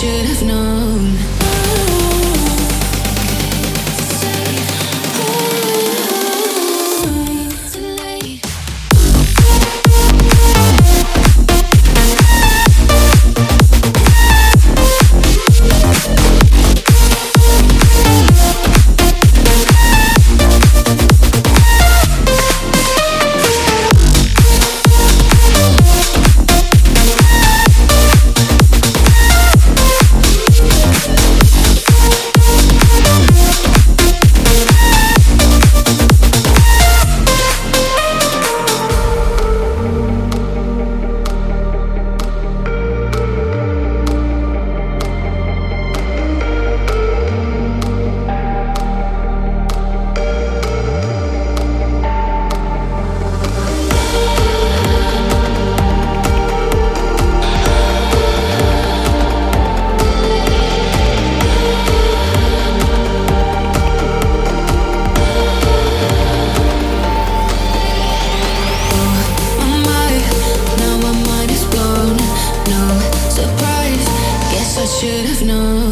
should have known. should have known.